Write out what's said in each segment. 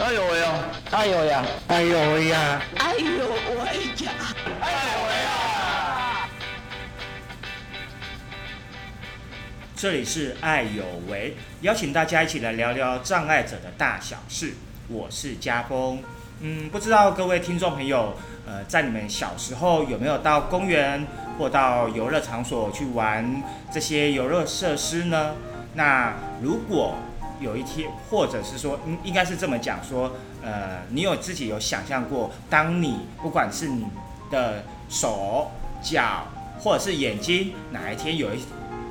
哎呦喂呀！哎呦呀！哎呦喂呀！哎呦喂呀！哎呦喂呀！这里是爱有为，邀请大家一起来聊聊障碍者的大小事。我是家峰。嗯，不知道各位听众朋友，呃，在你们小时候有没有到公园或到游乐场所去玩这些游乐设施呢？那如果有一天，或者是说，应应该是这么讲说，呃，你有自己有想象过，当你不管是你的手、脚，或者是眼睛，哪一天有一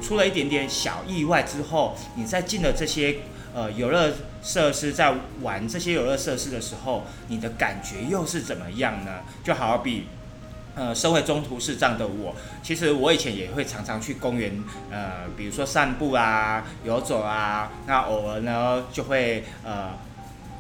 出了一点点小意外之后，你在进了这些呃游乐设施，在玩这些游乐设施的时候，你的感觉又是怎么样呢？就好比。呃，社会中途视障的我，其实我以前也会常常去公园，呃，比如说散步啊、游走啊，那偶尔呢就会呃，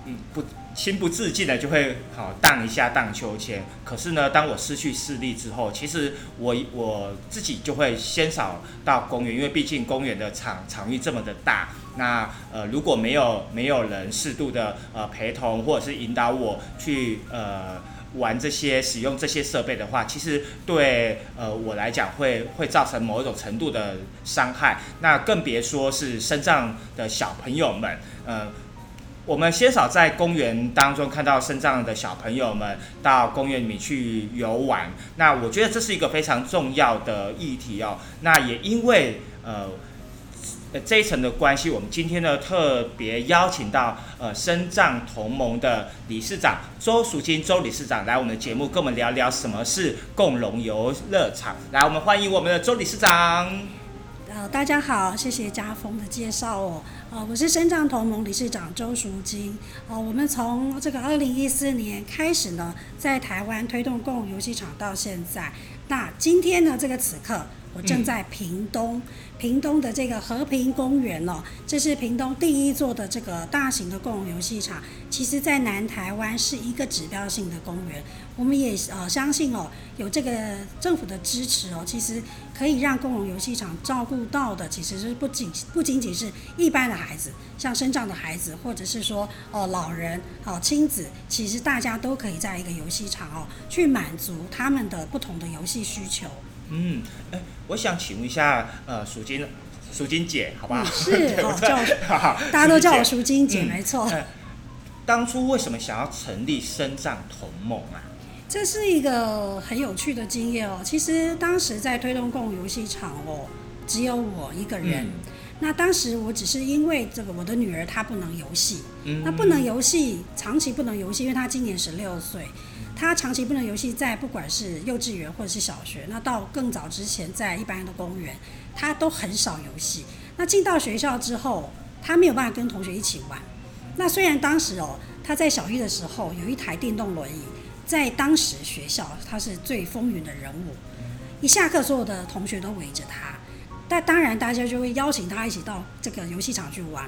嗯，不心不自禁的就会好荡一下荡秋千。可是呢，当我失去视力之后，其实我我自己就会先少到公园，因为毕竟公园的场场域这么的大，那呃如果没有没有人适度的呃陪同或者是引导我去呃。玩这些使用这些设备的话，其实对呃我来讲会会造成某一种程度的伤害。那更别说是身障的小朋友们。呃，我们鲜少在公园当中看到身障的小朋友们到公园里面去游玩。那我觉得这是一个非常重要的议题哦。那也因为呃。呃，这一层的关系，我们今天呢特别邀请到呃深藏同盟的理事长周淑金周理事长来我们的节目，跟我们聊聊什么是共融游乐场。来，我们欢迎我们的周理事长。呃，大家好，谢谢家峰的介绍哦。呃，我是深藏同盟理事长周淑金。呃，我们从这个二零一四年开始呢，在台湾推动共融游戏场到现在。那今天呢，这个此刻，我正在屏东。屏东的这个和平公园哦，这是屏东第一座的这个大型的共融游戏场。其实，在南台湾是一个指标性的公园。我们也呃相信哦，有这个政府的支持哦，其实可以让共融游戏场照顾到的，其实是不仅不仅仅是一般的孩子，像生长的孩子，或者是说哦老人哦亲子，其实大家都可以在一个游戏场哦，去满足他们的不同的游戏需求。嗯，哎，我想请问一下，呃，淑金，淑金姐，好不好？是，好叫，大家都叫我淑金姐，没错。当初为什么想要成立深藏同盟啊？这是一个很有趣的经验哦。其实当时在推动共游戏场哦，只有我一个人。那当时我只是因为这个，我的女儿她不能游戏，那不能游戏，长期不能游戏，因为她今年十六岁。他长期不能游戏，在不管是幼稚园或者是小学，那到更早之前，在一般的公园，他都很少游戏。那进到学校之后，他没有办法跟同学一起玩。那虽然当时哦，他在小一的时候有一台电动轮椅，在当时学校他是最风云的人物，一下课所有的同学都围着他。但当然大家就会邀请他一起到这个游戏场去玩。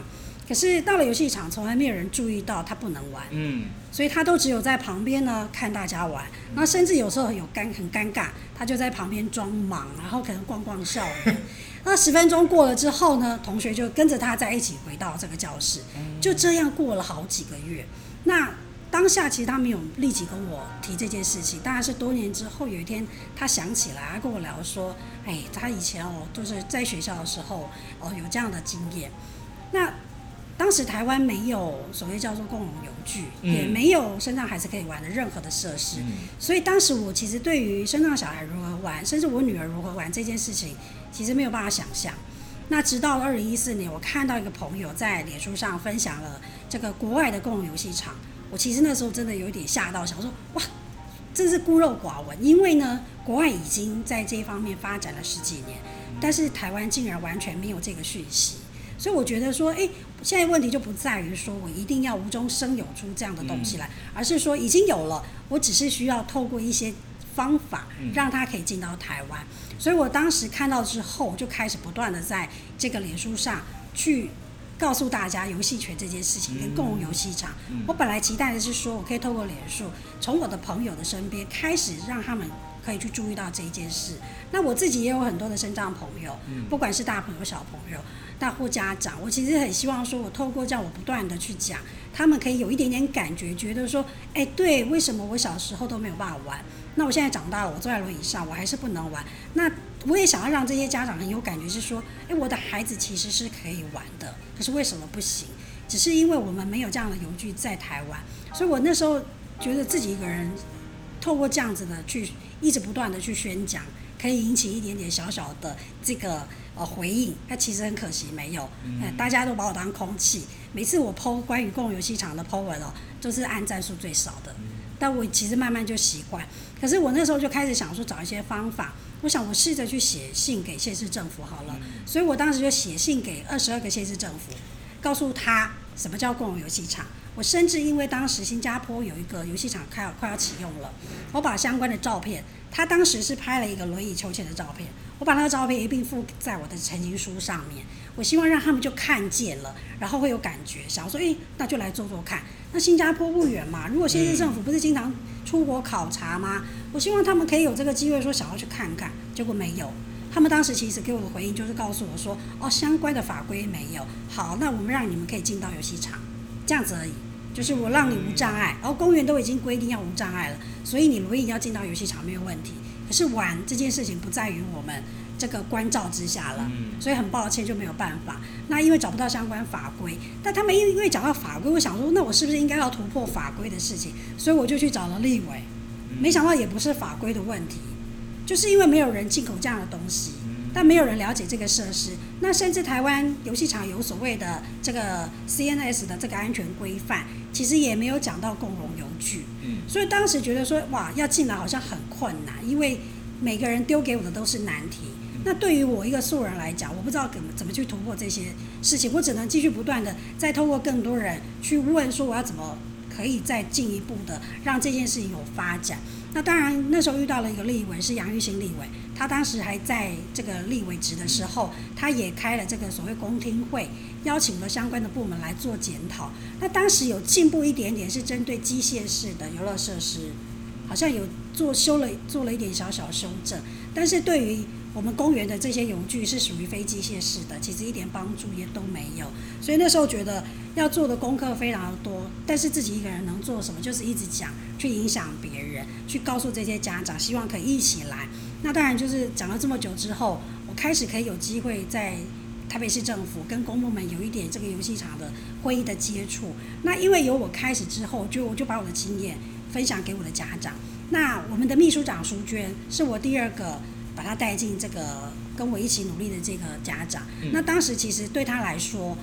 可是到了游戏场，从来没有人注意到他不能玩，嗯，所以他都只有在旁边呢看大家玩，那甚至有时候有尴很尴尬，他就在旁边装忙，然后可能逛逛校园。那十分钟过了之后呢，同学就跟着他在一起回到这个教室，就这样过了好几个月。那当下其实他没有立即跟我提这件事情，当然是多年之后有一天他想起来，他跟我聊说，哎，他以前哦就是在学校的时候哦有这样的经验，那。当时台湾没有所谓叫做共融游具，也没有身障孩子可以玩的任何的设施，所以当时我其实对于生障小孩如何玩，甚至我女儿如何玩这件事情，其实没有办法想象。那直到二零一四年，我看到一个朋友在脸书上分享了这个国外的共融游戏场，我其实那时候真的有点吓到，想说哇，真是孤陋寡闻，因为呢，国外已经在这一方面发展了十几年，但是台湾竟然完全没有这个讯息。所以我觉得说，哎，现在问题就不在于说我一定要无中生有出这样的东西来，而是说已经有了，我只是需要透过一些方法让它可以进到台湾。所以我当时看到之后，就开始不断的在这个脸书上去告诉大家游戏权这件事情跟共用游戏场。我本来期待的是说，我可以透过脸书，从我的朋友的身边开始让他们。可以去注意到这一件事。那我自己也有很多的身障朋友，不管是大朋友小朋友，大或家长，我其实很希望说，我透过这样我不断的去讲，他们可以有一点点感觉，觉得说，哎，对，为什么我小时候都没有办法玩？那我现在长大了，我坐在轮椅上，我还是不能玩。那我也想要让这些家长很有感觉，是说，哎，我的孩子其实是可以玩的，可是为什么不行？只是因为我们没有这样的游具在台湾，所以我那时候觉得自己一个人透过这样子的去一直不断的去宣讲，可以引起一点点小小的这个呃回应。那其实很可惜没有，大家都把我当空气。每次我剖关于共融游戏场的剖文哦，都是按赞数最少的。但我其实慢慢就习惯。可是我那时候就开始想说找一些方法，我想我试着去写信给县市政府好了。所以我当时就写信给二十二个县市政府。告诉他什么叫共融游戏场。我甚至因为当时新加坡有一个游戏场快要快要启用了，我把相关的照片，他当时是拍了一个轮椅秋千的照片，我把那个照片一并附在我的陈情书上面。我希望让他们就看见了，然后会有感觉，想说，诶，那就来做做看。那新加坡不远嘛，如果现在政府不是经常出国考察吗？我希望他们可以有这个机会，说想要去看看，结果没有。他们当时其实给我的回应就是告诉我说：“哦，相关的法规没有。好，那我们让你们可以进到游戏场，这样子而已。就是我让你无障碍，然后公园都已经规定要无障碍了，所以你轮椅要进到游戏场没有问题。可是玩这件事情不在于我们这个关照之下了，所以很抱歉就没有办法。那因为找不到相关法规，但他们因为讲到法规，我想说，那我是不是应该要突破法规的事情？所以我就去找了立委，没想到也不是法规的问题。”就是因为没有人进口这样的东西，但没有人了解这个设施。那甚至台湾游戏场有所谓的这个 CNS 的这个安全规范，其实也没有讲到共融游具。嗯，所以当时觉得说，哇，要进来好像很困难，因为每个人丢给我的都是难题。那对于我一个素人来讲，我不知道怎么怎么去突破这些事情，我只能继续不断的再透过更多人去问说，我要怎么可以再进一步的让这件事情有发展。那当然，那时候遇到了一个立委是杨玉兴立委，他当时还在这个立委职的时候，他也开了这个所谓公听会，邀请了相关的部门来做检讨。那当时有进步一点点，是针对机械式的游乐设施，好像有做修了做了一点小小修正，但是对于我们公园的这些游具是属于非机械式的，其实一点帮助也都没有。所以那时候觉得要做的功课非常的多，但是自己一个人能做什么，就是一直讲，去影响别人，去告诉这些家长，希望可以一起来。那当然就是讲了这么久之后，我开始可以有机会在台北市政府跟公部门有一点这个游戏场的会议的接触。那因为有我开始之后，就我就把我的经验分享给我的家长。那我们的秘书长淑娟是我第二个。把他带进这个跟我一起努力的这个家长，那当时其实对他来说，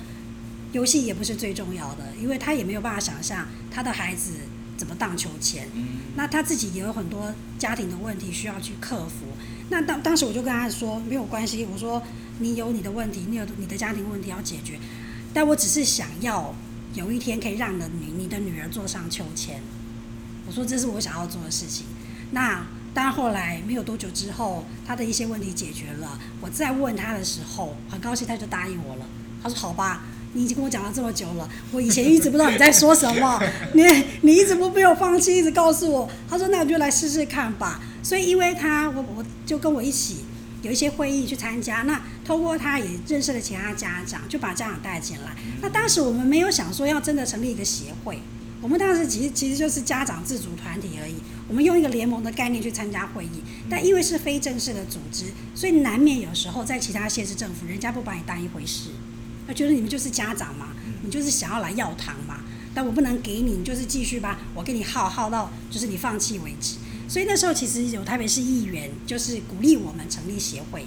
游戏也不是最重要的，因为他也没有办法想象他的孩子怎么荡秋千。那他自己也有很多家庭的问题需要去克服。那当当时我就跟他说没有关系，我说你有你的问题，你有你的家庭问题要解决，但我只是想要有一天可以让你的女你的女儿坐上秋千。我说这是我想要做的事情。那。但后来没有多久之后，他的一些问题解决了。我再问他的时候，很高兴他就答应我了。他说：“好吧，你已经跟我讲了这么久了，我以前一直不知道你在说什么，你你一直不没有放弃，一直告诉我。”他说：“那我就来试试看吧。”所以因为他，我我就跟我一起有一些会议去参加。那通过他也认识了其他家长，就把家长带进来。那当时我们没有想说要真的成立一个协会。我们当时其实其实就是家长自主团体而已，我们用一个联盟的概念去参加会议，但因为是非正式的组织，所以难免有时候在其他县市政府，人家不把你当一回事，他觉得你们就是家长嘛，你就是想要来要糖嘛，但我不能给你，你就是继续吧，我给你耗耗到就是你放弃为止。所以那时候其实有台北市议员就是鼓励我们成立协会。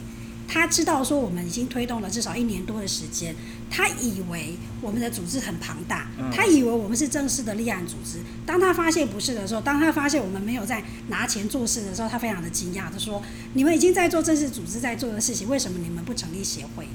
他知道说我们已经推动了至少一年多的时间，他以为我们的组织很庞大，他以为我们是正式的立案组织。当他发现不是的时候，当他发现我们没有在拿钱做事的时候，他非常的惊讶，他说：“你们已经在做正式组织在做的事情，为什么你们不成立协会？”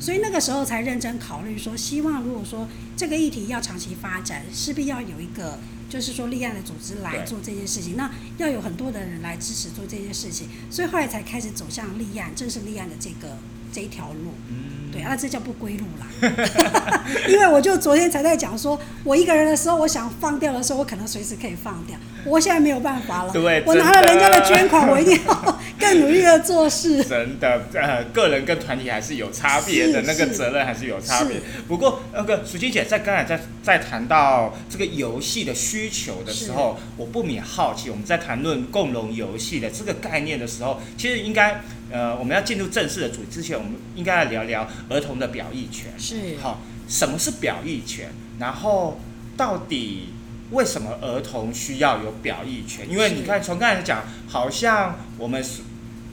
所以那个时候才认真考虑说，希望如果说这个议题要长期发展，势必要有一个。就是说，立案的组织来做这件事情，那要有很多的人来支持做这件事情，所以后来才开始走向立案，正式立案的这个这一条路。嗯。对啊，这叫不归路啦。因为我就昨天才在讲说，我一个人的时候，我想放掉的时候，我可能随时可以放掉。我现在没有办法了，对我拿了人家的捐款，我一定要更努力的做事。真的，呃，个人跟团体还是有差别的，那个责任还是有差别。不过，那个淑金姐在刚才在在谈到这个游戏的需求的时候，我不免好奇，我们在谈论共融游戏的这个概念的时候，其实应该，呃，我们要进入正式的主题之前，我们应该来聊聊儿童的表意权。是，好，什么是表意权？然后到底？为什么儿童需要有表意权？因为你看，从刚才讲，好像我们是，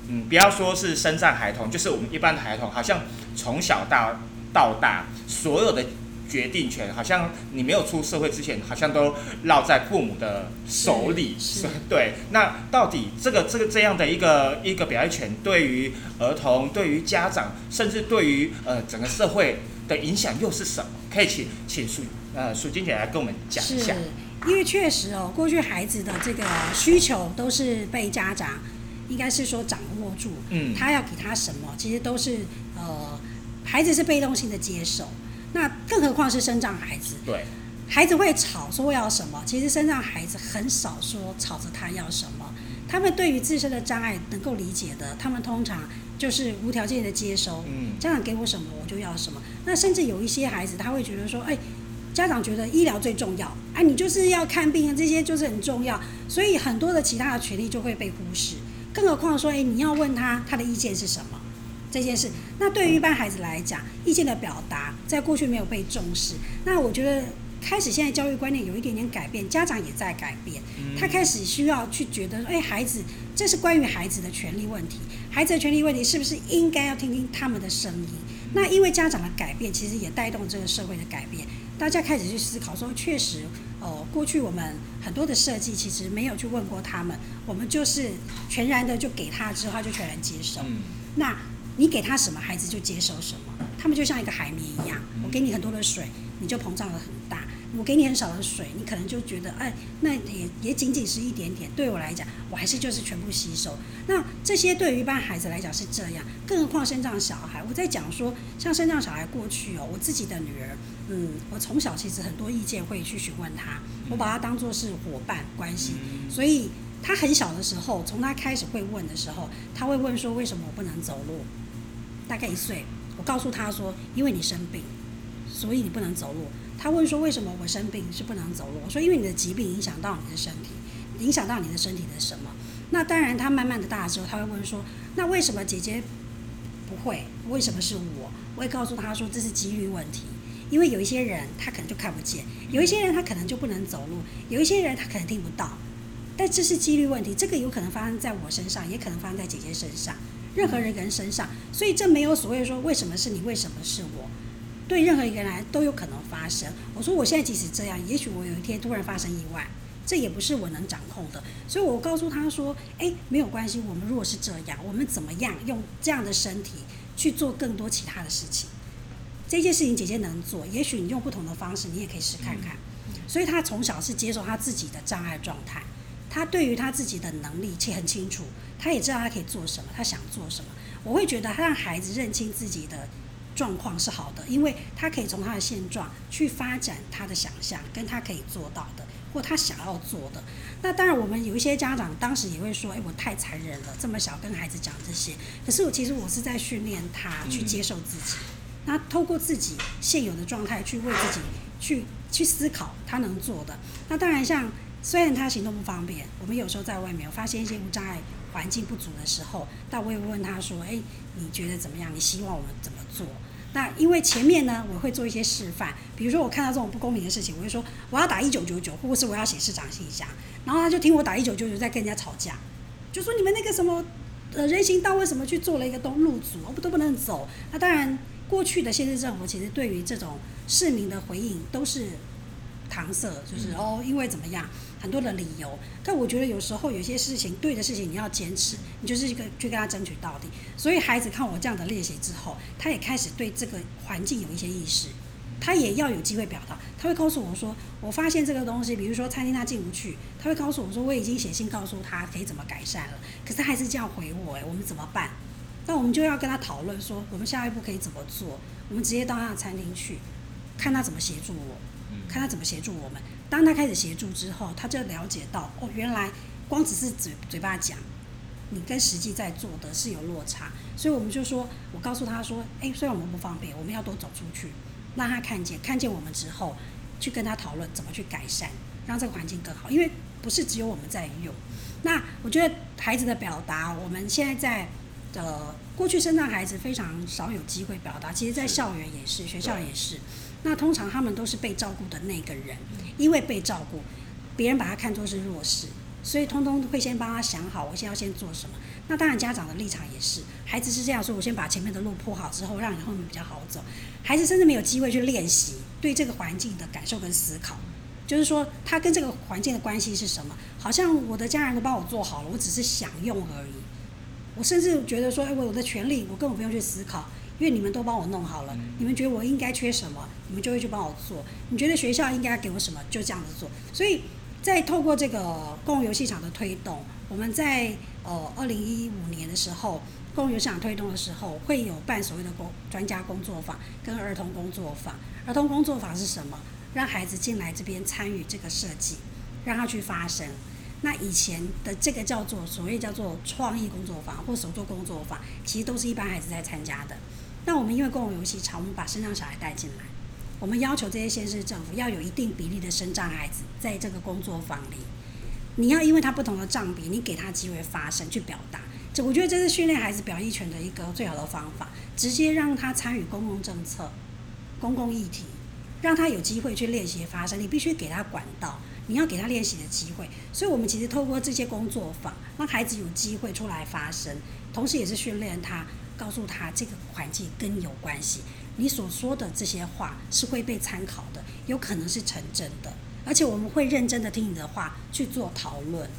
嗯，不要说是生障孩童，就是我们一般的孩童，好像从小到到大，所有的决定权，好像你没有出社会之前，好像都落在父母的手里。是，对。那到底这个这个这样的一个一个表意权，对于儿童、对于家长，甚至对于呃整个社会的影响又是什么？可以请请苏呃苏金姐来跟我们讲一下。因为确实哦，过去孩子的这个需求都是被家长，应该是说掌握住，嗯，他要给他什么，其实都是呃，孩子是被动性的接受。那更何况是生长孩子，对，孩子会吵说要什么，其实生长孩子很少说吵着他要什么。他们对于自身的障碍能够理解的，他们通常就是无条件的接收，嗯，家长给我什么我就要什么。那甚至有一些孩子他会觉得说，哎。家长觉得医疗最重要，啊，你就是要看病啊，这些就是很重要，所以很多的其他的权利就会被忽视。更何况说，哎，你要问他他的意见是什么这件事。那对于一般孩子来讲，意见的表达在过去没有被重视。那我觉得开始现在教育观念有一点点改变，家长也在改变，他开始需要去觉得，哎，孩子，这是关于孩子的权利问题，孩子的权利问题是不是应该要听听他们的声音？那因为家长的改变，其实也带动这个社会的改变。大家开始去思考说，确实，哦，过去我们很多的设计其实没有去问过他们，我们就是全然的就给他之后，他就全然接受。那你给他什么，孩子就接受什么。他们就像一个海绵一样，我给你很多的水，你就膨胀了很大。我给你很少的水，你可能就觉得，哎，那也也仅仅是一点点。对我来讲，我还是就是全部吸收。那这些对于一般孩子来讲是这样，更何况生长小孩。我在讲说，像生长小孩过去哦，我自己的女儿，嗯，我从小其实很多意见会去询问她，我把她当做是伙伴关系。所以她很小的时候，从她开始会问的时候，她会问说，为什么我不能走路？大概一岁，我告诉他说，因为你生病，所以你不能走路。他问说：“为什么我生病是不能走路？”我说：“因为你的疾病影响到你的身体，影响到你的身体的什么？”那当然，他慢慢的大了之后，他会问说：“那为什么姐姐不会？为什么是我？”我会告诉他说：“这是几率问题，因为有一些人他可能就看不见，有一些人他可能就不能走路，有一些人他可能听不到，但这是几率问题。这个有可能发生在我身上，也可能发生在姐姐身上，任何人人身上。所以这没有所谓说为什么是你，为什么是我。”对任何一个人来都有可能发生。我说我现在即使这样，也许我有一天突然发生意外，这也不是我能掌控的。所以我告诉他说：“哎，没有关系，我们如果是这样，我们怎么样用这样的身体去做更多其他的事情？这件事情姐姐能做，也许你用不同的方式，你也可以试看看。”所以他从小是接受他自己的障碍状态，他对于他自己的能力且很清楚，他也知道他可以做什么，他想做什么。我会觉得他让孩子认清自己的。状况是好的，因为他可以从他的现状去发展他的想象，跟他可以做到的，或他想要做的。那当然，我们有一些家长当时也会说：“哎，我太残忍了，这么小跟孩子讲这些。”可是我其实我是在训练他去接受自己，那透过自己现有的状态去为自己去去思考他能做的。那当然，像虽然他行动不方便，我们有时候在外面发现一些无障碍。环境不足的时候，那我也会问他说：“哎，你觉得怎么样？你希望我们怎么做？”那因为前面呢，我会做一些示范，比如说我看到这种不公平的事情，我会说我要打一九九九，或者是我要写市长信箱，然后他就听我打一九九九，在跟人家吵架，就说你们那个什么呃人行道为什么去做了一个东路阻，我们都不能走。那当然，过去的县市政府其实对于这种市民的回应都是搪塞，就是哦，因为怎么样。很多的理由，但我觉得有时候有些事情对的事情你要坚持，你就是一个去跟他争取到底。所以孩子看我这样的练习之后，他也开始对这个环境有一些意识，他也要有机会表达。他会告诉我说：“我发现这个东西，比如说餐厅他进不去，他会告诉我说我已经写信告诉他可以怎么改善了，可是他还是这样回我，哎，我们怎么办？”那我们就要跟他讨论说，我们下一步可以怎么做？我们直接到他的餐厅去，看他怎么协助我，看他怎么协助我们。当他开始协助之后，他就了解到，哦，原来光只是嘴嘴巴讲，你跟实际在做的是有落差。所以我们就说，我告诉他说，诶，虽然我们不方便，我们要多走出去，让他看见，看见我们之后，去跟他讨论怎么去改善，让这个环境更好。因为不是只有我们在用。那我觉得孩子的表达，我们现在在。的过去，生长孩子非常少有机会表达。其实，在校园也是，学校也是。那通常他们都是被照顾的那个人，因为被照顾，别人把他看作是弱势，所以通通会先帮他想好，我先要先做什么。那当然，家长的立场也是，孩子是这样说：我先把前面的路铺好之后，让你后面比较好走。孩子甚至没有机会去练习对这个环境的感受跟思考，就是说他跟这个环境的关系是什么？好像我的家人都帮我做好了，我只是享用而已。我甚至觉得说，哎，我的权利，我根本不用去思考，因为你们都帮我弄好了。你们觉得我应该缺什么，你们就会去帮我做。你觉得学校应该给我什么，就这样子做。所以在透过这个公共游戏场的推动，我们在呃二零一五年的时候，公共游戏场推动的时候，会有办所谓的工专家工作坊跟儿童工作坊。儿童工作坊是什么？让孩子进来这边参与这个设计，让他去发声。那以前的这个叫做所谓叫做创意工作坊或手作工作坊，其实都是一般孩子在参加的。那我们因为公共游戏场，我们把身障小孩带进来，我们要求这些县市政府要有一定比例的身障孩子在这个工作坊里。你要因为他不同的障别，你给他机会发声去表达。这我觉得这是训练孩子表意权的一个最好的方法，直接让他参与公共政策、公共议题，让他有机会去练习发声。你必须给他管道。你要给他练习的机会，所以我们其实透过这些工作坊，让孩子有机会出来发声，同时也是训练他，告诉他这个环境跟你有关系，你所说的这些话是会被参考的，有可能是成真的，而且我们会认真的听你的话去做讨论。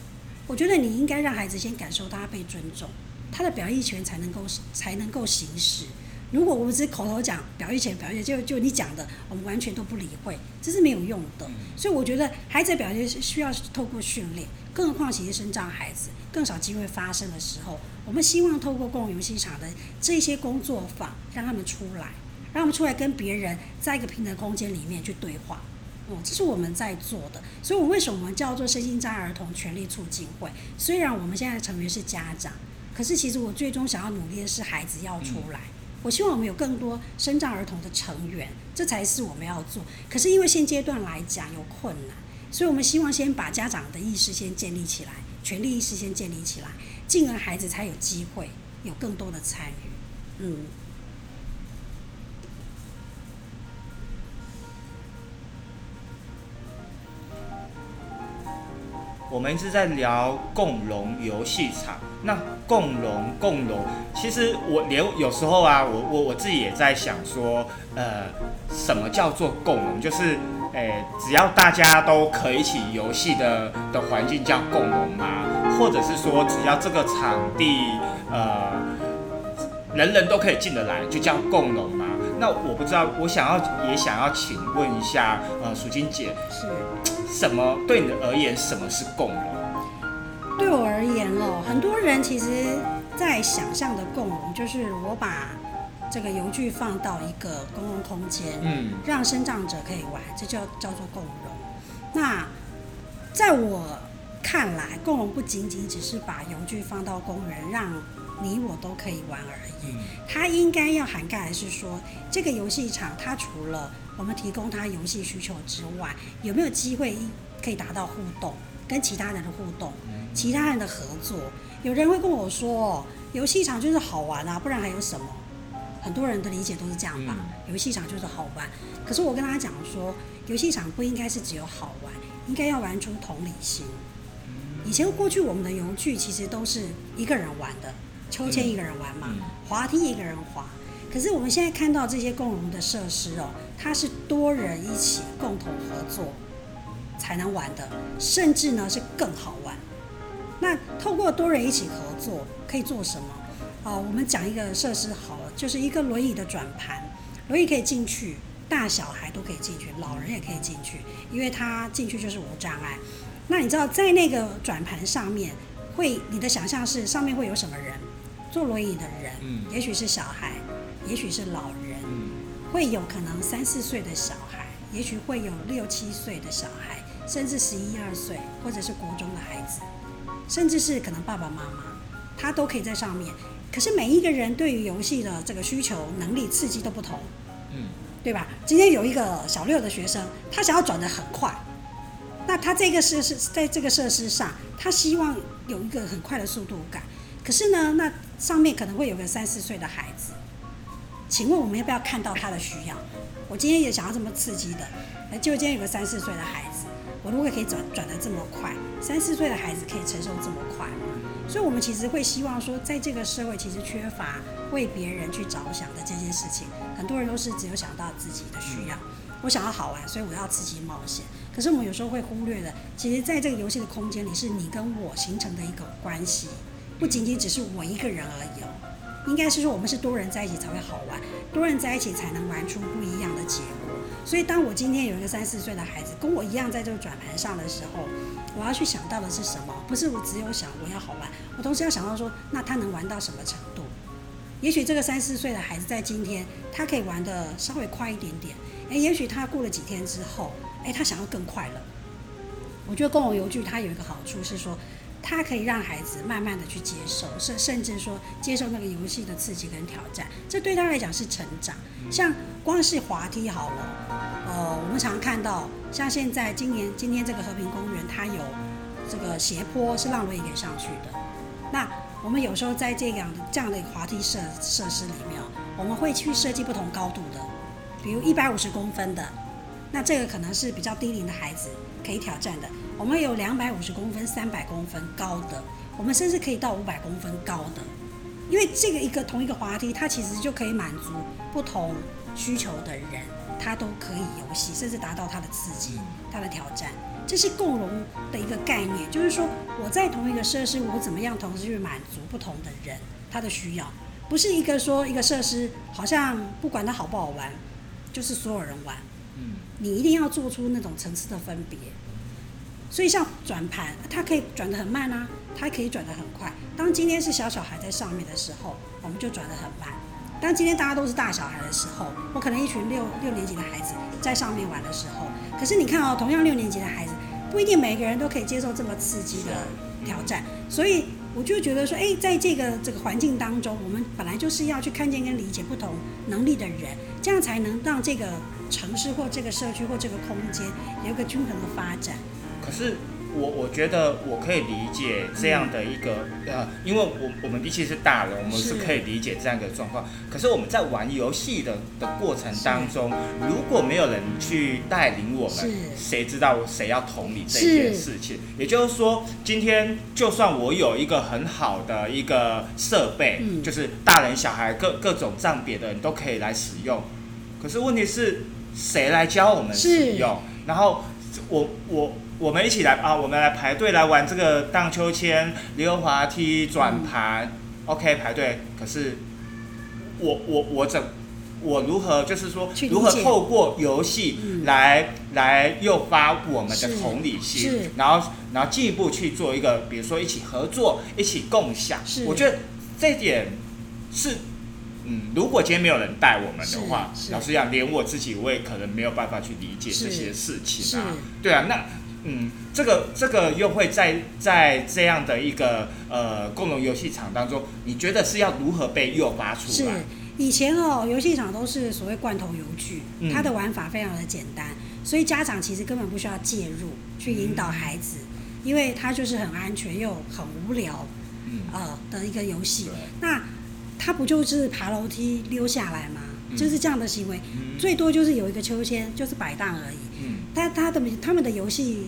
我觉得你应该让孩子先感受到他被尊重，他的表意权才能够才能够行使。如果我们只口头讲表意权，表意就就你讲的，我们完全都不理会，这是没有用的。所以我觉得孩子的表现是需要透过训练，更何况其实生长孩子更少机会发生的时候，我们希望透过公共游戏场的这些工作坊，让他们出来，让他们出来跟别人在一个平等空间里面去对话。哦，这是我们在做的。所以，我为什么我们叫做身心障碍儿童权利促进会？虽然我们现在的成员是家长，可是其实我最终想要努力的是孩子要出来。我希望我们有更多身障儿童的成员，这才是我们要做。可是因为现阶段来讲有困难，所以我们希望先把家长的意识先建立起来，权利意识先建立起来，进而孩子才有机会有更多的参与。嗯。我们一直在聊共融游戏场，那共融共融，其实我连有时候啊，我我我自己也在想说，呃，什么叫做共融？就是，诶，只要大家都可以一起游戏的的环境叫共融吗？或者是说，只要这个场地，呃，人人都可以进得来，就叫共融吗？那我不知道，我想要也想要请问一下，呃，淑金姐是。什么对你而言，什么是共融？对我而言哦，很多人其实，在想象的共融，就是我把这个游具放到一个公共空间，嗯，让生长者可以玩，这叫叫做共融。那在我看来，共融不仅仅只是把游具放到公园，让你我都可以玩而已。它应该要涵盖的是说，这个游戏场它除了我们提供它游戏需求之外，有没有机会可以达到互动，跟其他人的互动，其他人的合作？有人会跟我说，游戏场就是好玩啊，不然还有什么？很多人的理解都是这样吧，游戏场就是好玩。可是我跟大家讲说，游戏场不应该是只有好玩，应该要玩出同理心。以前过去我们的游具其实都是一个人玩的，秋千一个人玩嘛，滑梯一个人滑。可是我们现在看到这些共融的设施哦，它是多人一起共同合作才能玩的，甚至呢是更好玩。那透过多人一起合作可以做什么？哦，我们讲一个设施好了，就是一个轮椅的转盘，轮椅可以进去，大小孩都可以进去，老人也可以进去，因为它进去就是无障碍。那你知道在那个转盘上面会，你的想象是上面会有什么人？坐轮椅的人，嗯也许是小孩，也许是老人，嗯会有可能三四岁的小孩，也许会有六七岁的小孩，甚至十一二岁，或者是国中的孩子，甚至是可能爸爸妈妈，他都可以在上面。可是每一个人对于游戏的这个需求、能力、刺激都不同，嗯对吧？今天有一个小六的学生，他想要转得很快，那他这个设施在这个设施上，他希望有一个很快的速度感。可是呢，那上面可能会有个三四岁的孩子，请问我们要不要看到他的需要？我今天也想要这么刺激的，哎，就今天有个三四岁的孩子，我如果可以转转得这么快，三四岁的孩子可以承受这么快吗？所以，我们其实会希望说，在这个社会其实缺乏为别人去着想的这件事情，很多人都是只有想到自己的需要。我想要好玩，所以我要刺激冒险。可是我们有时候会忽略的，其实在这个游戏的空间里，是你跟我形成的一个关系，不仅仅只是我一个人而已哦。应该是说，我们是多人在一起才会好玩，多人在一起才能玩出不一样的结果。所以，当我今天有一个三四岁的孩子跟我一样在这个转盘上的时候，我要去想到的是什么？不是我只有想我要好玩，我同时要想到说，那他能玩到什么程度？也许这个三四岁的孩子在今天，他可以玩的稍微快一点点。诶，也许他过了几天之后，诶，他想要更快乐。我觉得共融游具它有一个好处是说，它可以让孩子慢慢的去接受，甚甚至说接受那个游戏的刺激跟挑战，这对他来讲是成长。像光是滑梯好了，呃，我们常看到，像现在今年今天这个和平公园，它有这个斜坡是让轮椅给上去的。那我们有时候在这样这样的滑梯设设施里面，我们会去设计不同高度的，比如一百五十公分的，那这个可能是比较低龄的孩子可以挑战的。我们有两百五十公分、三百公分高的，我们甚至可以到五百公分高的，因为这个一个同一个滑梯，它其实就可以满足不同需求的人，他都可以游戏，甚至达到他的刺激、他的挑战。这是共融的一个概念，就是说我在同一个设施，我怎么样同时去满足不同的人他的需要，不是一个说一个设施好像不管它好不好玩，就是所有人玩。嗯你一定要做出那种层次的分别。所以像转盘，它可以转得很慢啊，它可以转得很快。当今天是小小孩在上面的时候，我们就转得很慢。当今天大家都是大小孩的时候，我可能一群六六年级的孩子在上面玩的时候，可是你看哦，同样六年级的孩子，不一定每个人都可以接受这么刺激的挑战。所以我就觉得说，哎，在这个这个环境当中，我们本来就是要去看见跟理解不同能力的人，这样才能让这个城市或这个社区或这个空间有一个均衡的发展。可是我我觉得我可以理解这样的一个呃，因为我我们毕竟是大人，我们是是可以理解这样一个状况。可是我们在玩游戏的的过程当中，如果没有人去带领我们，谁知道谁要同理这件事情？也就是说，今天就算我有一个很好的一个设备，嗯就是大人小孩各各种障别的人都可以来使用，可是问题是谁来教我们使用？然后我我我们一起来啊，我们来排队来玩这个荡秋千、溜滑梯、转盘、o k 排队。可是我我我怎我如何就是说如何透过游戏嗯来、来诱发我们的同理心，然后然后进一步去做一个，比如说一起合作、一起共享。我觉得这点是。嗯，如果今天没有人带我们的话，老实讲，连我自己我也可能没有办法去理解这些事情啊。对啊，那嗯，这个这个又会在在这样的一个呃共同游戏场当中，你觉得是要如何被诱发出来是来？以前哦，游戏场都是所谓罐头游具，嗯它的玩法非常的简单，所以家长其实根本不需要介入去引导孩子，因为它就是很安全又很无聊嗯呃的一个游戏。那它不就是爬楼梯溜下来吗？嗯就是这样的行为，嗯最多就是有一个秋千，就是摆荡而已。嗯但他的他们的游戏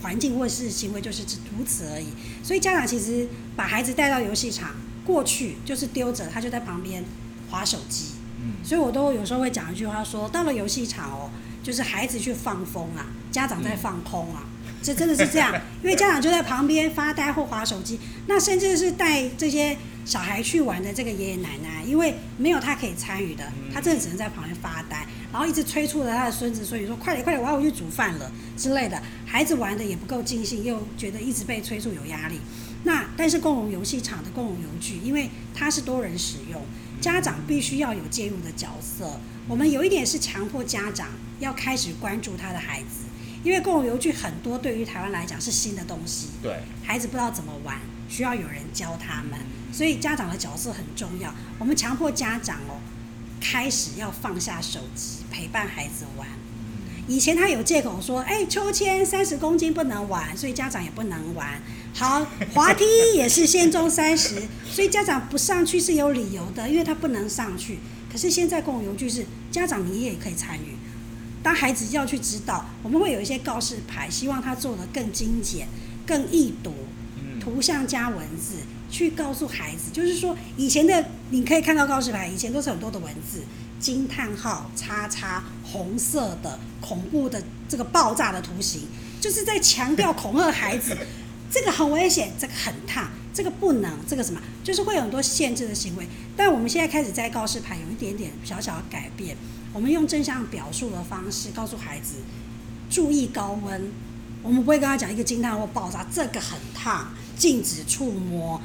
环境或是行为就是如此而已。所以家长其实把孩子带到游戏场，过去就是丢着，他就在旁边划手机。嗯所以我都有时候会讲一句话说，到了游戏场哦，就是孩子去放风啊，家长在放空啊。这真的是这样，因为家长就在旁边发呆或划手机，那甚至是带这些小孩去玩的这个爷爷奶奶，因为没有他可以参与的，他真的只能在旁边发呆，然后一直催促着他的孙子所以说：“快点快点，我要回去煮饭了”之类的。孩子玩的也不够尽兴，又觉得一直被催促有压力。那但是共融游戏场的共融游具，因为它是多人使用，家长必须要有介入的角色。我们有一点是强迫家长要开始关注他的孩子，因为共融游具很多对于台湾来讲是新的东西，对，孩子不知道怎么玩，需要有人教他们，所以家长的角色很重要。我们强迫家长哦，开始要放下手机，陪伴孩子玩。以前他有借口说，哎，秋千三十公斤不能玩，所以家长也不能玩。好，滑梯也是限重三十，所以家长不上去是有理由的，因为他不能上去。可是现在共融游具是家长你也可以参与，当孩子要去指导，我们会有一些告示牌，希望他做的更精简、更易读，图像加文字，去告诉孩子，就是说以前的你可以看到告示牌，以前都是很多的文字，惊叹号、叉叉、红色的恐怖的这个爆炸的图形，就是在强调恐吓孩子。这个很危险，这个很烫，这个不能，这个什么，就是会有很多限制的行为。但我们现在开始在告示牌有一点点小小的改变，我们用正向表述的方式告诉孩子注意高温。我们不会跟他讲一个惊叹或爆炸，这个很烫，禁止触摸，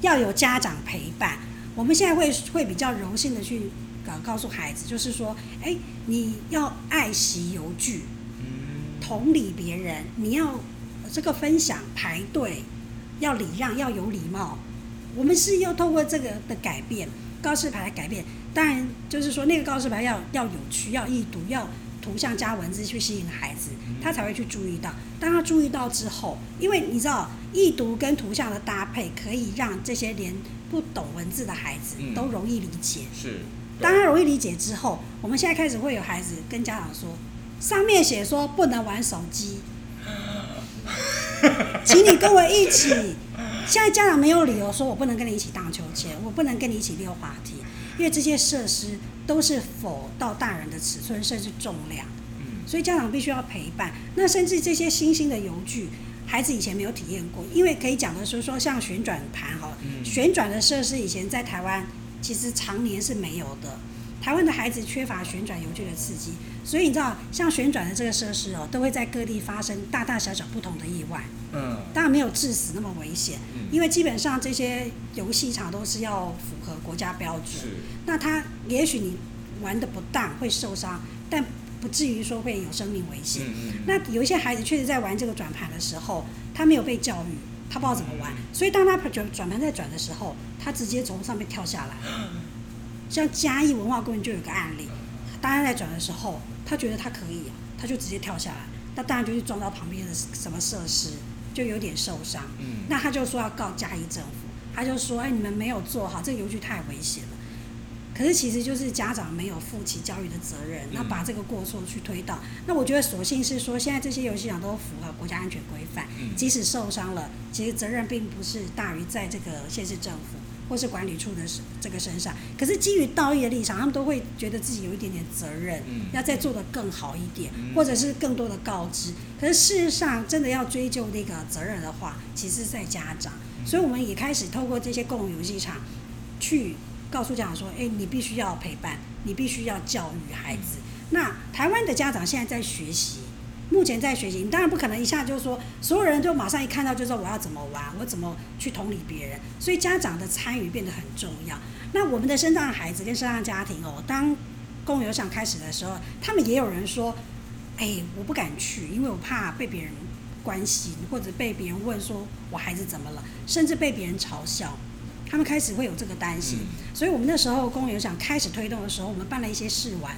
要有家长陪伴。我们现在会会比较柔性的去告告诉孩子，就是说，哎，你要爱惜油具，同理别人，你要。这个分享排队要礼让，要有礼貌。我们是要透过这个的改变，告示牌改变。当然，就是说那个告示牌要要有趣，要易读，要图像加文字去吸引孩子，他才会去注意到。当他注意到之后，因为你知道，易读跟图像的搭配可以让这些连不懂文字的孩子都容易理解。是。当他容易理解之后，我们现在开始会有孩子跟家长说，上面写说不能玩手机。请你跟我一起。现在家长没有理由说我不能跟你一起荡秋千，我不能跟你一起溜滑梯，因为这些设施都是否到大人的尺寸甚至重量。所以家长必须要陪伴。那甚至这些新兴的游具，孩子以前没有体验过，因为可以讲的是说像旋转盘哈，旋转的设施以前在台湾其实常年是没有的。台湾的孩子缺乏旋转游具的刺激，所以你知道，像旋转的这个设施哦，都会在各地发生大大小小不同的意外。嗯，当然没有致死那么危险，因为基本上这些游戏场都是要符合国家标准。是。那他也许你玩的不当会受伤，但不至于说会有生命危险。嗯嗯。那有一些孩子确实在玩这个转盘的时候，他没有被教育，他不知道怎么玩，所以当他转转盘在转的时候，他直接从上面跳下来。像嘉义文化公园就有个案例，大家在转的时候，他觉得他可以，他就直接跳下来，那当然就是撞到旁边的什么设施，就有点受伤。嗯，那他就说要告嘉义政府，他就说，哎，你们没有做好，这个游具太危险了。可是其实就是家长没有负起教育的责任，那把这个过错去推到，那我觉得索性是说，现在这些游戏场都符合国家安全规范，即使受伤了，其实责任并不是大于在这个县市政府。或是管理处的这个身上，可是基于道义的立场，他们都会觉得自己有一点点责任，要再做得更好一点，或者是更多的告知。可是事实上，真的要追究那个责任的话，其实在家长。所以我们也开始透过这些共有游戏场，去告诉家长说：，哎，你必须要陪伴，你必须要教育孩子。那台湾的家长现在在学习。目前在学习，你当然不可能一下就说所有人就马上一看到就知道我要怎么玩，我怎么去同理别人，所以家长的参与变得很重要。那我们的生障孩子跟生障家庭哦，当公有想开始的时候，他们也有人说，哎，我不敢去，因为我怕被别人关心，或者被别人问说我孩子怎么了，甚至被别人嘲笑，他们开始会有这个担心。所以我们那时候公有想开始推动的时候，我们办了一些试玩，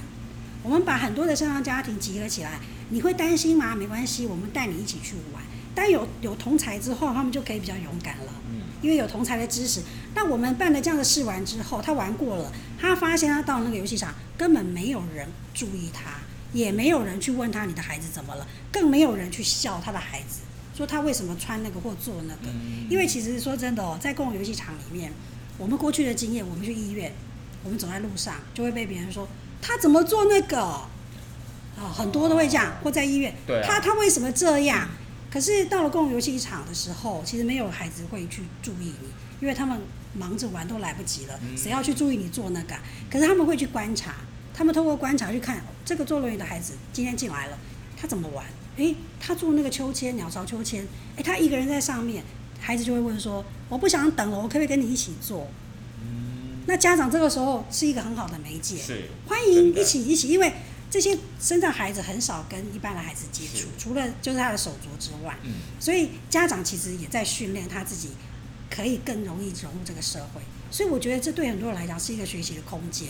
我们把很多的生障家庭集合起来。你会担心吗？没关系，我们带你一起去玩。但有有同才之后，他们就可以比较勇敢了。嗯，因为有同才的支持。那我们办了这样的试玩之后，他玩过了，他发现他到那个游戏场根本没有人注意他，也没有人去问他你的孩子怎么了，更没有人去笑他的孩子，说他为什么穿那个或做那个。因为其实说真的哦，在公共游戏场里面，我们过去的经验，我们去医院，我们走在路上就会被别人说他怎么做那个。哦，很多都会这样，或在医院。对。他他为什么这样？可是到了公共游戏场的时候，其实没有孩子会去注意你，因为他们忙着玩都来不及了，谁要去注意你做那个？可是他们会去观察，他们透过观察去看这个坐轮椅的孩子今天进来了，他怎么玩？诶，他坐那个秋千，鸟巢秋千，诶，他一个人在上面，孩子就会问说：“我不想等了，我可不可以跟你一起做？”嗯，那家长这个时候是一个很好的媒介，是欢迎一起一起，因为这些身障孩子很少跟一般的孩子接触，除了就是他的手足之外，嗯所以家长其实也在训练他自己，可以更容易融入这个社会。所以我觉得这对很多人来讲是一个学习的空间，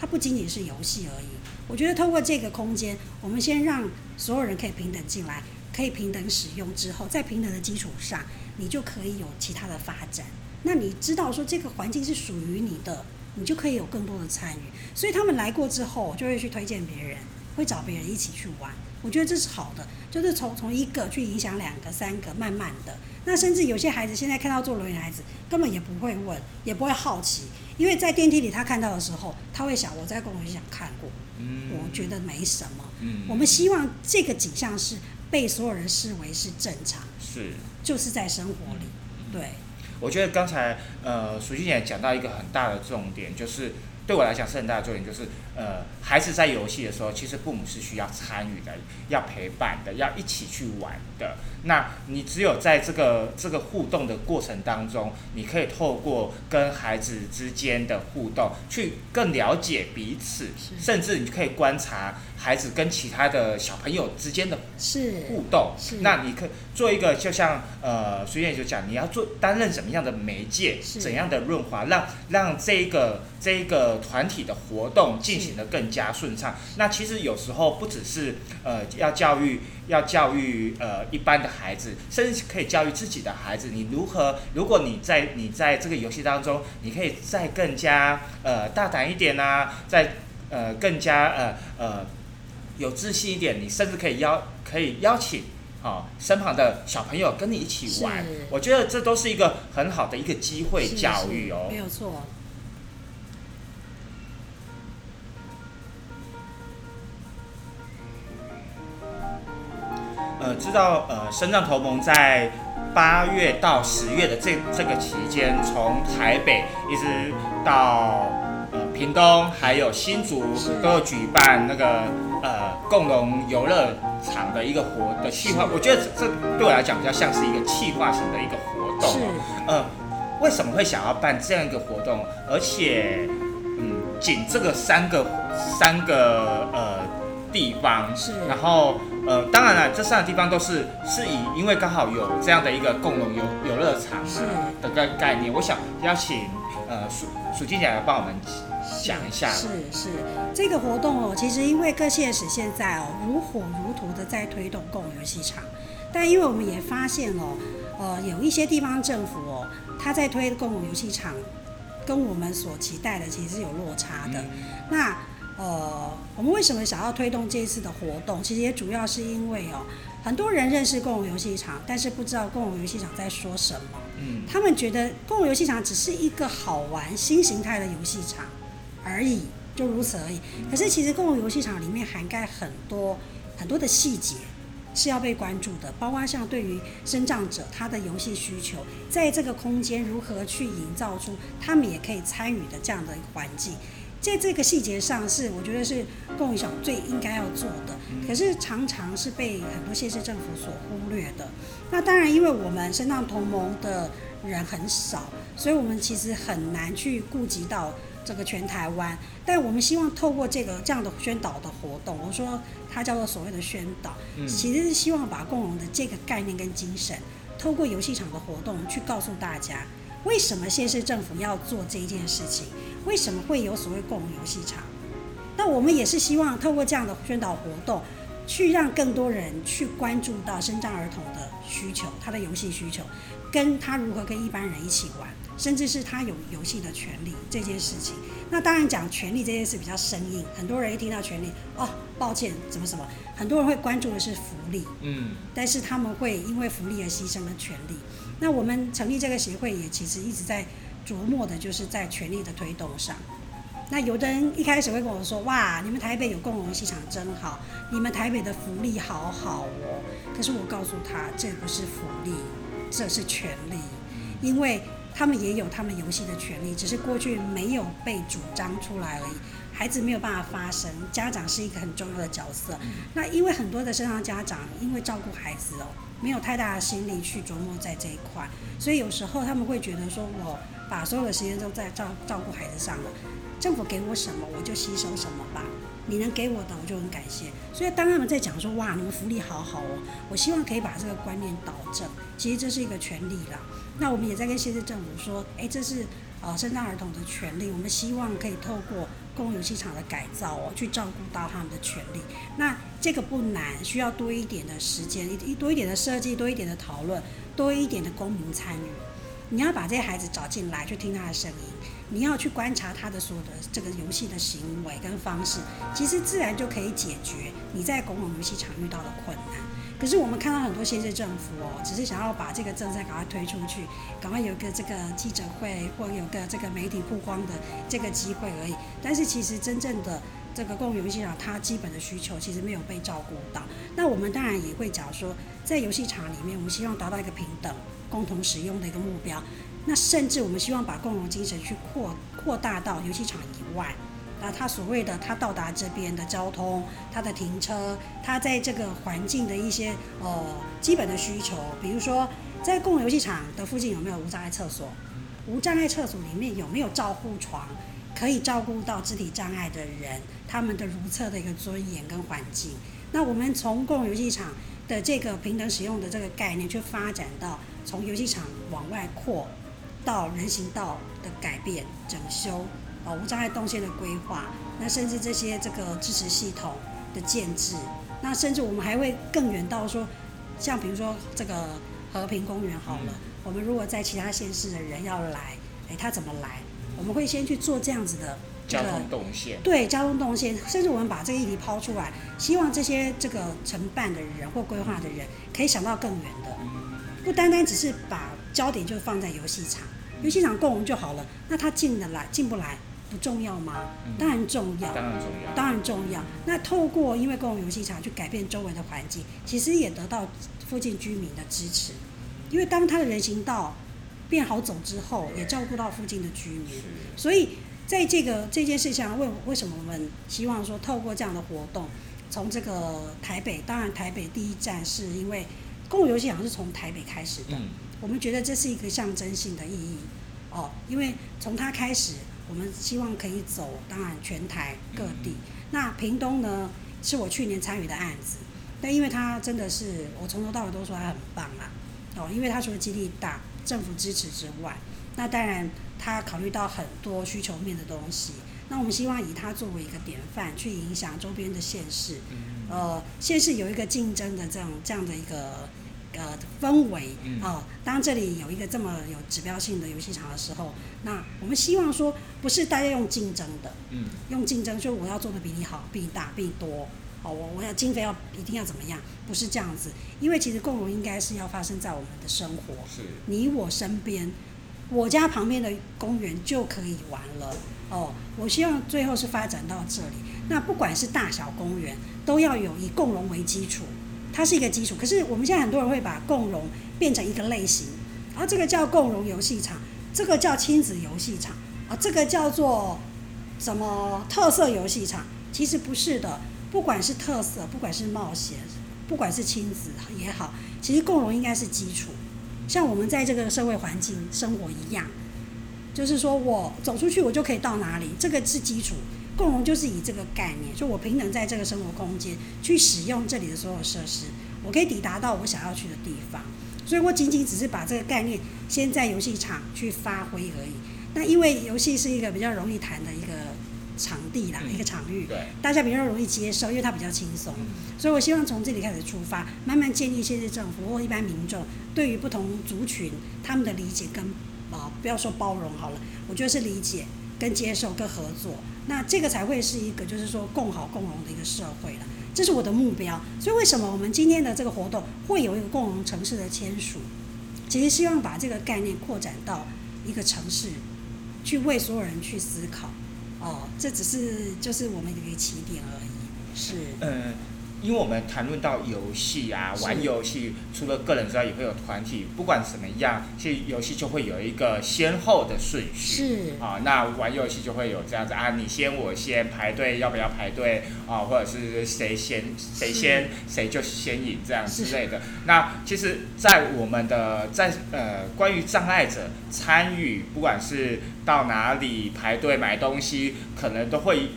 它不仅仅是游戏而已。我觉得透过这个空间，我们先让所有人可以平等进来，可以平等使用之后，在平等的基础上，你就可以有其他的发展。那你知道说这个环境是属于你的，你就可以有更多的参与。所以他们来过之后，就会去推荐别人，会找别人一起去玩。我觉得这是好的，就是从从一个去影响两个、三个，慢慢的。那甚至有些孩子现在看到坐轮椅的孩子，根本也不会问，也不会好奇，因为在电梯里他看到的时候，他会想我在公园想看过，嗯我觉得没什么。嗯我们希望这个景象是被所有人视为是正常，是。就是在生活里。对，我觉得刚才呃，苏静姐讲到一个很大的重点，就是对我来讲是很大的重点，就是呃，孩子在游戏的时候，其实父母是需要参与的，要陪伴的，要一起去玩的。那你只有在这个这个互动的过程当中，你可以透过跟孩子之间的互动，去更了解彼此，甚至你可以观察孩子跟其他的小朋友之间的互动是。那你可以做一个，就像呃，徐燕就讲，你要做担任什么样的媒介，怎样的润滑，让让这一个这一个团体的活动进行的更加顺畅。那其实有时候不只是呃要教育要教育呃一般的孩子，甚至可以教育自己的孩子，你如何？如果你在你在这个游戏当中，你可以再更加呃大胆一点啊，再呃更加呃呃有自信一点，你甚至可以邀可以邀请啊、身旁的小朋友跟你一起玩，我觉得这都是一个很好的一个机会教育哦没。有错。呃，知道呃，深藏同盟在八月到十月的这这个期间，从台北一直到呃屏东，还有新竹，都有举办那个呃共融游乐场的一个活的计划。我觉得这这对我来讲比较像是一个计划型的一个活动是哦。呃，为什么会想要办这样一个活动？而且，嗯，仅这个三个三个呃地方，是然后呃，当然了，这三个地方都是是以因为刚好有这样的一个共融游游乐场的概概念，我想邀请呃苏苏金姐来帮我们讲一下。是是，这个活动哦，其实因为各县市现在哦如火如荼的在推动共游戏场，但因为我们也发现哦，呃，有一些地方政府哦，他在推共融游戏场，跟我们所期待的其实是有落差的。嗯那呃，我们为什么想要推动这一次的活动？其实也主要是因为哦，很多人认识共融游戏场，但是不知道共融游戏场在说什么。嗯他们觉得共融游戏场只是一个好玩新形态的游戏场而已，就如此而已。可是其实共融游戏场里面涵盖很多很多的细节是要被关注的，包括像对于生长者他的游戏需求，在这个空间如何去营造出他们也可以参与的这样的一个环境。在这个细节上是我觉得是共享最应该要做的，可是常常是被很多县市政府所忽略的。那当然，因为我们身上同盟的人很少，所以我们其实很难去顾及到这个全台湾。但我们希望透过这个这样的宣导的活动，我说它叫做所谓的宣导，嗯其实是希望把共融的这个概念跟精神，透过游戏场的活动去告诉大家，为什么县市政府要做这一件事情，为什么会有所谓共融游戏场。那我们也是希望透过这样的宣导活动，去让更多人去关注到生障儿童的需求，他的游戏需求，跟他如何跟一般人一起玩，甚至是他有游戏的权利这件事情。那当然讲权利这件事比较生硬，很多人一听到权利，哦，抱歉，怎么什么，很多人会关注的是福利，嗯但是他们会因为福利而牺牲了权利。那我们成立这个协会也其实一直在琢磨的，就是在权力的推动上。那有的人一开始会跟我说：“哇，你们台北有共融游戏场真好，你们台北的福利好好哦。”可是我告诉他，这不是福利，这是权利，因为他们也有他们游戏的权利，只是过去没有被主张出来而已。孩子没有办法发声，家长是一个很重要的角色。那因为很多的身上家长因为照顾孩子哦，没有太大的心力去琢磨在这一块，所以有时候他们会觉得说，我把所有的时间都在照照顾孩子上了，政府给我什么我就吸收什么吧。你能给我的我就很感谢。所以当他们在讲说，哇，你们福利好好哦，我希望可以把这个观念导正。其实这是一个权利啦。那我们也在跟县市政府说，哎，这是呃生障儿童的权利，我们希望可以透过。公共游戏场的改造哦，去照顾到他们的权利，那这个不难，需要多一点的时间，一多一点的设计，多一点的讨论，多一点的公民参与。你要把这些孩子找进来，去听他的声音，你要去观察他的所有的这个游戏的行为跟方式，其实自然就可以解决你在公共游戏场遇到的困难。可是我们看到很多县市政府哦，只是想要把这个政策赶快推出去，赶快有个这个记者会或有个这个媒体曝光的这个机会而已。但是其实真正的这个共游戏场，它基本的需求其实没有被照顾到。那我们当然也会讲说，在游戏场里面，我们希望达到一个平等、共同使用的一个目标。那甚至我们希望把共荣精神去扩扩大到游戏场以外。那他所谓的他到达这边的交通，他的停车，他在这个环境的一些呃基本的需求，比如说在共游戏场的附近有没有无障碍厕所？无障碍厕所里面有没有照护床，可以照顾到肢体障碍的人，他们的如厕的一个尊严跟环境？那我们从共游戏场的这个平等使用的这个概念，去发展到从游戏场往外扩到人行道的改变整修。哦，无障碍动线的规划，那甚至这些这个支持系统的建制，那甚至我们还会更远到说，像比如说这个和平公园好了，我们如果在其他县市的人要来，哎，他怎么来？我们会先去做这样子的交通动线，对交通动线，甚至我们把这个议题抛出来，希望这些这个承办的人或规划的人可以想到更远的，不单单只是把焦点就放在游戏场，游戏场共融就好了，那他进得来进不来？不重要吗？当然重要，当然重要，当然重要。那透过因为公共游戏场去改变周围的环境，其实也得到附近居民的支持。因为当他的人行道变好走之后，也照顾到附近的居民。所以在这个这件事上，为为什么我们希望说透过这样的活动，从这个台北，当然台北第一站是因为公共游戏场是从台北开始的，我们觉得这是一个象征性的意义哦，因为从它开始。我们希望可以走，当然全台各地。那屏东呢，是我去年参与的案子。但因为它真的是，我从头到尾都说它很棒啊。哦，因为它除了基地大、政府支持之外，那当然它考虑到很多需求面的东西。那我们希望以它作为一个典范，去影响周边的县市。呃，县市有一个竞争的这样这样的一个。呃，氛围。啊，当这里有一个这么有指标性的游戏场的时候，那我们希望说，不是大家用竞争的，嗯，用竞争，就我要做的比你好，比你大，比你多，哦，我我要经费要一定要怎么样，不是这样子，因为其实共荣应该是要发生在我们的生活，是，你我身边，我家旁边的公园就可以玩了，哦，我希望最后是发展到这里，那不管是大小公园，都要有以共融为基础。它是一个基础，可是我们现在很多人会把共融变成一个类型，啊，这个叫共融游戏场，这个叫亲子游戏场，啊，这个叫做什么特色游戏场？其实不是的，不管是特色，不管是冒险，不管是亲子也好，其实共融应该是基础，像我们在这个社会环境生活一样，就是说我走出去我就可以到哪里，这个是基础。共融就是以这个概念，就我平等在这个生活空间去使用这里的所有设施，我可以抵达到我想要去的地方。所以我仅仅只是把这个概念先在游戏场去发挥而已。那因为游戏是一个比较容易谈的一个场地啦，一个场域，大家比较容易接受，因为它比较轻松。所以我希望从这里开始出发，慢慢建立现在政府或一般民众对于不同族群他们的理解跟啊，不要说包容好了，我觉得是理解。跟接受、跟合作，那这个才会是一个就是说共好共荣的一个社会了。这是我的目标。所以为什么我们今天的这个活动会有一个共荣城市的签署？其实希望把这个概念扩展到一个城市，去为所有人去思考。哦，这只是就是我们一个起点而已。是。嗯，因为我们谈论到游戏啊，玩游戏除了个人之外，也会有团体。不管怎么样，其实游戏就会有一个先后的顺序。是啊，那玩游戏就会有这样子啊，你先我先排队，要不要排队啊？或者是谁先谁先谁就先赢这样之类的。那其实，在我们的在呃关于障碍者参与，不管是到哪里排队买东西，可能都会。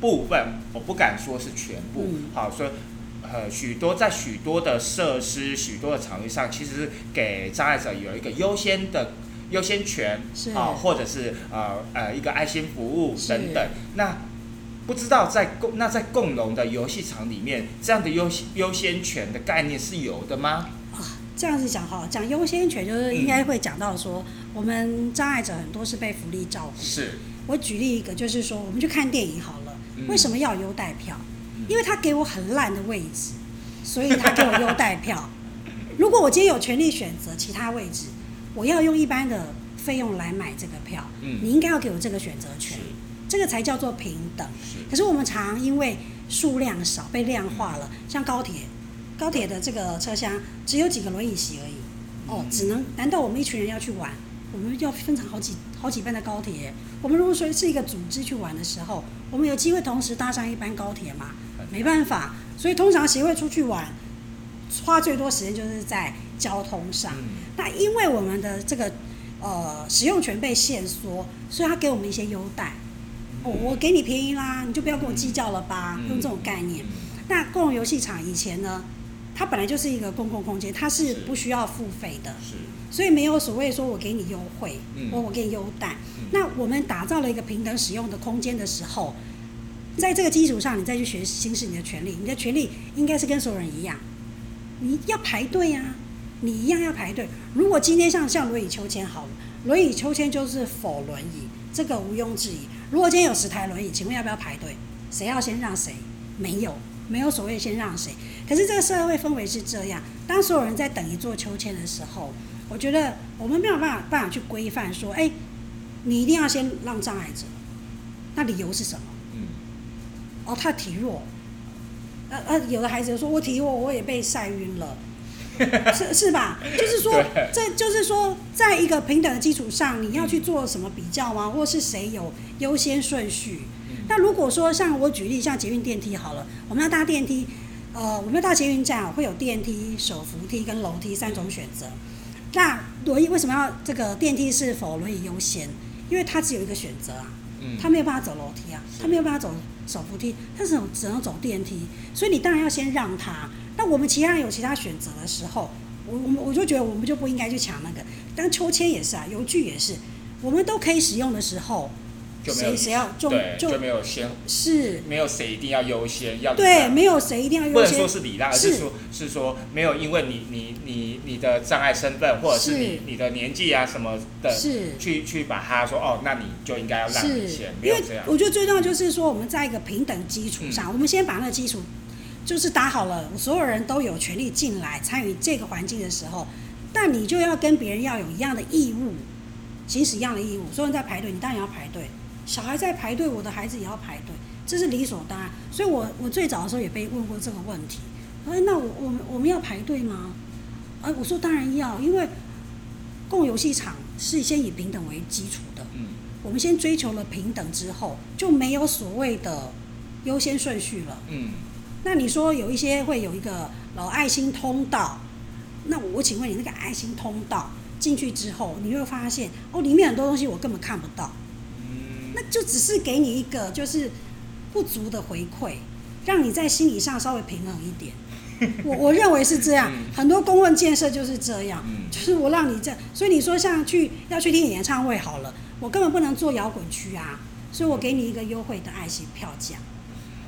部分我不敢说是全部，好，所以呃许多在许多的设施、许多的场域上，其实给障碍者有一个优先的优先权，啊，或者是呃呃一个爱心服务等等。那不知道在共那在共融的游戏场里面，这样的优优先权的概念是有的吗？啊，这样子讲哈，讲优先权就是应该会讲到说，我们障碍者很多是被福利照顾。是，我举例一个，就是说我们去看电影好了。为什么要优待票？因为他给我很烂的位置，所以他给我优待票。如果我今天有权利选择其他位置，我要用一般的费用来买这个票，你应该要给我这个选择权，这个才叫做平等。可是我们常因为数量少被量化了，像高铁，高铁的这个车厢只有几个轮椅席而已，哦，只能？难道我们一群人要去玩？我们要分成好几好几班的高铁。我们如果说是一个组织去玩的时候，我们有机会同时搭上一班高铁吗？没办法。所以通常协会出去玩，花最多时间就是在交通上。那因为我们的这个呃使用权被限缩，所以他给我们一些优待。我我给你便宜啦，你就不要跟我计较了吧。用这种概念。那共用游戏场以前呢，它本来就是一个公共空间，它是不需要付费的。所以没有所谓说我给你优惠，我我给你优待。那我们打造了一个平等使用的空间的时候，在这个基础上，你再去学行使你的权利，你的权利应该是跟所有人一样，你要排队啊，你一样要排队。如果今天像像轮椅秋千好了，轮椅秋千就是否轮椅，这个毋庸置疑。如果今天有十台轮椅，请问要不要排队？谁要先让谁？没有，没有所谓先让谁。可是这个社会氛围是这样，当所有人在等一座秋千的时候。我觉得我们没有办法办法去规范说，哎，你一定要先让障碍者，那理由是什么？嗯，哦，他体弱，呃呃，有的孩子说，我体弱，我也被晒晕了，是是吧？就是说，这就是说，在一个平等的基础上，你要去做什么比较吗？或是谁有优先顺序？那如果说像我举例，像捷运电梯好了，我们要搭电梯，呃，我们要搭捷运站会有电梯、手扶梯跟楼梯三种选择。那轮椅为什么要这个电梯是否轮椅优先？因为它只有一个选择啊，它没有办法走楼梯啊，它没有办法走手扶梯，它只能只能走电梯，所以你当然要先让它。那我们其他人有其他选择的时候，我我们我就觉得我们就不应该去抢那个。但秋千也是啊，游具也是，我们都可以使用的时候。谁谁要就就没有先是没有谁一定要优先要对没有谁一定要优先不能说是礼让，而是说是说没有因为你你你你的障碍身份或者是你你的年纪啊什么的，是去去把他说哦，那你就应该要让一些，没有这样。我觉得最重要就是说我们在一个平等基础上，我们先把那个基础就是打好了，所有人都有权利进来参与这个环境的时候，但你就要跟别人要有一样的义务，行使一样的义务。所有人在排队，你当然要排队。小孩在排队，我的孩子也要排队，这是理所当然。所以我我最早的时候也被问过这个问题。哎，那我我们我们要排队吗？哎，我说当然要，因为共游戏场是先以平等为基础的。嗯。我们先追求了平等之后，就没有所谓的优先顺序了。嗯。那你说有一些会有一个老爱心通道，那我请问你，那个爱心通道进去之后，你会发现哦，里面很多东西我根本看不到。那就只是给你一个就是不足的回馈，让你在心理上稍微平衡一点。我我认为是这样，很多公共建设就是这样，就是我让你这样。所以你说像去要去听演唱会好了，我根本不能坐摇滚区啊，所以我给你一个优惠的爱心票价。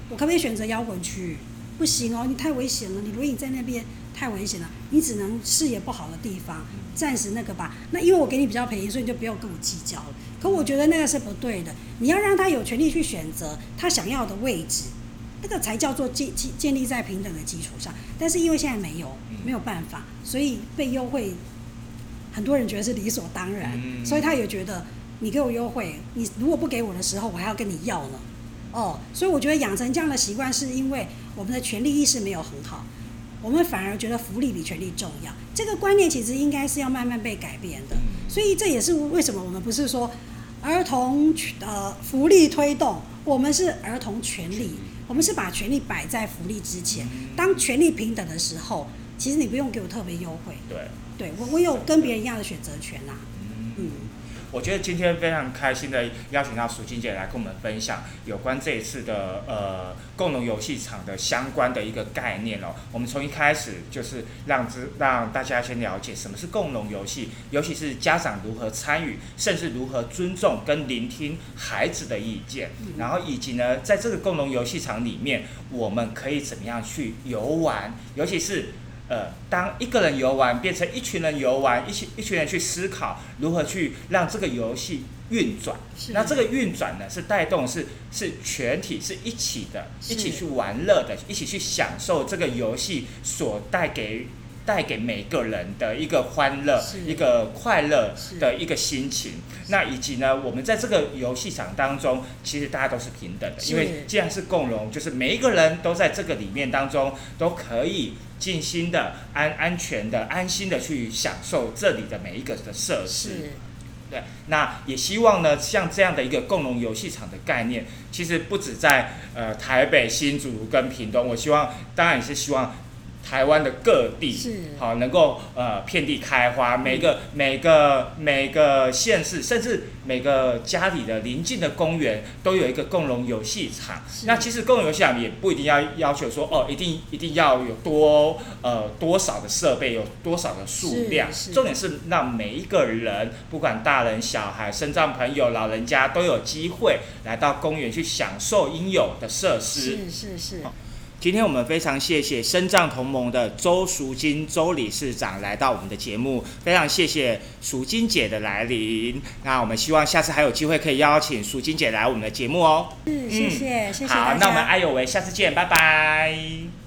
我可不可以选择摇滚区？不行哦，你太危险了，你如果你在那边太危险了，你只能视野不好的地方暂时那个吧。那因为我给你比较便宜，所以你就不要跟我计较了。可我觉得那个是不对的，你要让他有权利去选择他想要的位置，那个才叫做建建建立在平等的基础上。但是因为现在没有，没有办法，所以被优惠，很多人觉得是理所当然，所以他也觉得你给我优惠，你如果不给我的时候，我还要跟你要呢。哦，所以我觉得养成这样的习惯，是因为我们的权利意识没有很好，我们反而觉得福利比权利重要。这个观念其实应该是要慢慢被改变的。所以这也是为什么我们不是说儿童呃福利推动，我们是儿童权利，我们是把权利摆在福利之前。当权利平等的时候，其实你不用给我特别优惠。对，对我我有跟别人一样的选择权呐、嗯，我觉得今天非常开心的邀请到苏金姐来跟我们分享有关这一次的呃共融游戏场的相关的一个概念哦。我们从一开始就是让知让大家先了解什么是共融游戏，尤其是家长如何参与，甚至如何尊重跟聆听孩子的意见，然后以及呢，在这个共融游戏场里面，我们可以怎么样去游玩，尤其是。呃，当一个人游玩变成一群人游玩，一起一群人去思考如何去让这个游戏运转。那这个运转呢，是带动是是全体是一起的，一起去玩乐的，一起去享受这个游戏所带给带给每个人的一个欢乐、一个快乐的一个心情。那以及呢，我们在这个游戏场当中，其实大家都是平等的，因为既然是共荣，就是每一个人都在这个里面当中都可以尽心的、安安全的、安心的去享受这里的每一个的设施。是对，那也希望呢，像这样的一个共融游戏场的概念，其实不止在呃台北、新竹跟屏东，我希望当然也是希望台湾的各地是。好能够呃遍地开花，每个每个每个县市，甚至每个家里的邻近的公园都有一个共融游戏场。那其实共融游戏场也不一定要要求说哦，一定一定要有多呃多少的设备，有多少的数量，重点是让每一个人，不管大人小孩、身障朋友、老人家，都有机会来到公园去享受应有的设施。是是是，今天我们非常谢谢深藏同盟的周淑金周理事长来到我们的节目，非常谢谢淑金姐的来临。那我们希望下次还有机会可以邀请淑金姐来我们的节目哦。嗯谢谢谢谢好，那我们爱有为，下次见，拜拜。